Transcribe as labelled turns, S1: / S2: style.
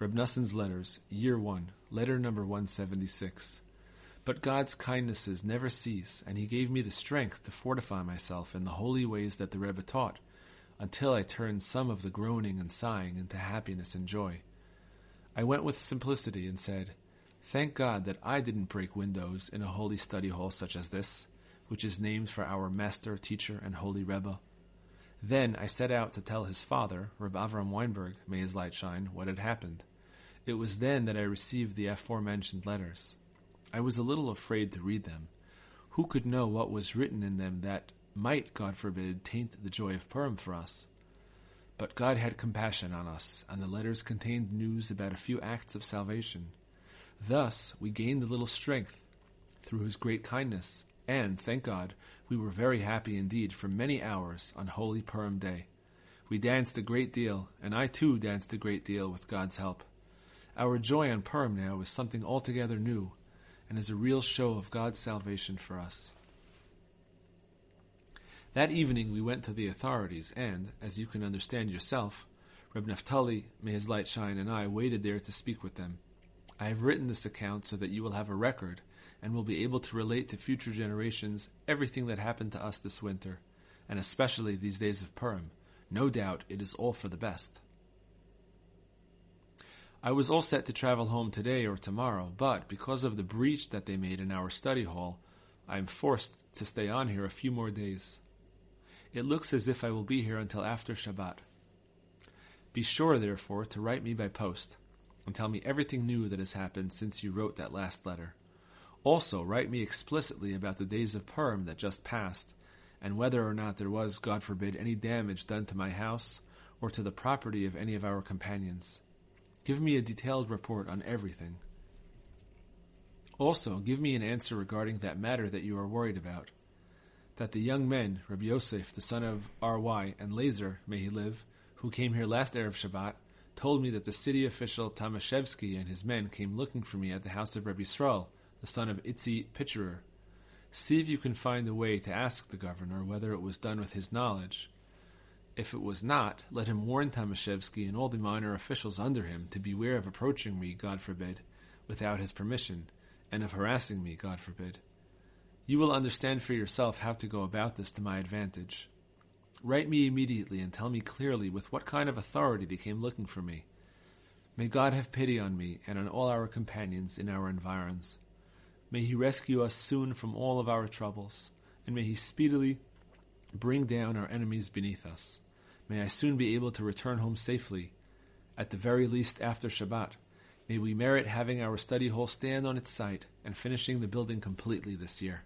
S1: Reb Noson's Letters, Year 1, Letter number 176. But God's kindnesses never cease, and He gave me the strength to fortify myself in the holy ways that the Rebbe taught, until I turned some of the groaning and sighing into happiness and joy. I went with simplicity and said, Thank God that I didn't break windows in a holy study hall such as this, which is named for our master, teacher, and holy Rebbe. Then I set out to tell his father, Reb Avram Weinberg, may his light shine, what had happened. It was then that I received the aforementioned letters. I was a little afraid to read them. Who could know what was written in them that might, God forbid, taint the joy of Purim for us? But God had compassion on us, and the letters contained news about a few acts of salvation. Thus we gained a little strength through His great kindness, and, thank God, we were very happy indeed for many hours on Holy Purim Day. We danced a great deal, and I too danced a great deal with God's help. Our joy on Purim now is something altogether new, and is a real show of God's salvation for us. That evening we went to the authorities, and, as you can understand yourself, Reb Naftali, may his light shine, and I waited there to speak with them. I have written this account so that you will have a record, and will be able to relate to future generations everything that happened to us this winter, and especially these days of Purim. No doubt it is all for the best. I was all set to travel home today or tomorrow, but because of the breach that they made in our study hall, I am forced to stay on here a few more days. It looks as if I will be here until after Shabbat. Be sure, therefore, to write me by post and tell me everything new that has happened since you wrote that last letter. Also, write me explicitly about the days of Purim that just passed, and whether or not there was, God forbid, any damage done to my house or to the property of any of our companions. Give me a detailed report on everything. Also, give me an answer regarding that matter that you are worried about. That the young men, Rabbi Yosef, the son of R.Y., and Lazer, may he live, who came here last Erev Shabbat, told me that the city official Tomaszewski and his men came looking for me at the house of Rabbi Yisrael, the son of Itzi Pitcherer. See if you can find a way to ask the governor whether it was done with his knowledge, if it was not, let him warn Tomaszewski and all the minor officials under him to beware of approaching me, God forbid, without his permission, and of harassing me, God forbid. You will understand for yourself how to go about this to my advantage. Write me immediately and tell me clearly with what kind of authority they came looking for me. May God have pity on me and on all our companions in our environs. May He rescue us soon from all of our troubles, and may He speedily bring down our enemies beneath us. May I soon be able to return home safely, at the very least after Shabbat. May we merit having our study hall stand on its site and finishing the building completely this year.